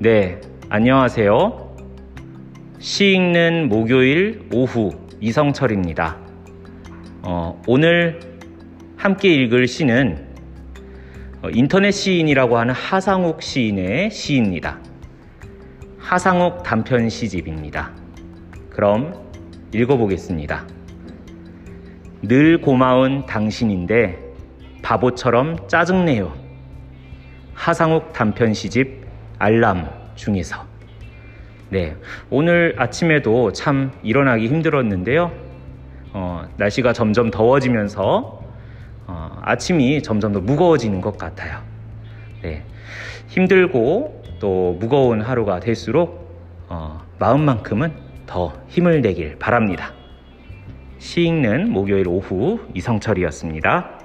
네, 안녕하세요. 시 읽는 목요일 오후 이성철입니다. 어, 오늘 함께 읽을 시는 어, 인터넷 시인이라고 하는 하상욱 시인의 시입니다. 하상욱 단편 시집입니다. 그럼 읽어보겠습니다. 늘 고마운 당신인데 바보처럼 짜증내요. 하상욱 단편 시집 알람 중에서. 네. 오늘 아침에도 참 일어나기 힘들었는데요. 어, 날씨가 점점 더워지면서 어, 아침이 점점 더 무거워지는 것 같아요. 네. 힘들고 또 무거운 하루가 될수록 어, 마음만큼은 더 힘을 내길 바랍니다. 시 읽는 목요일 오후 이성철이었습니다.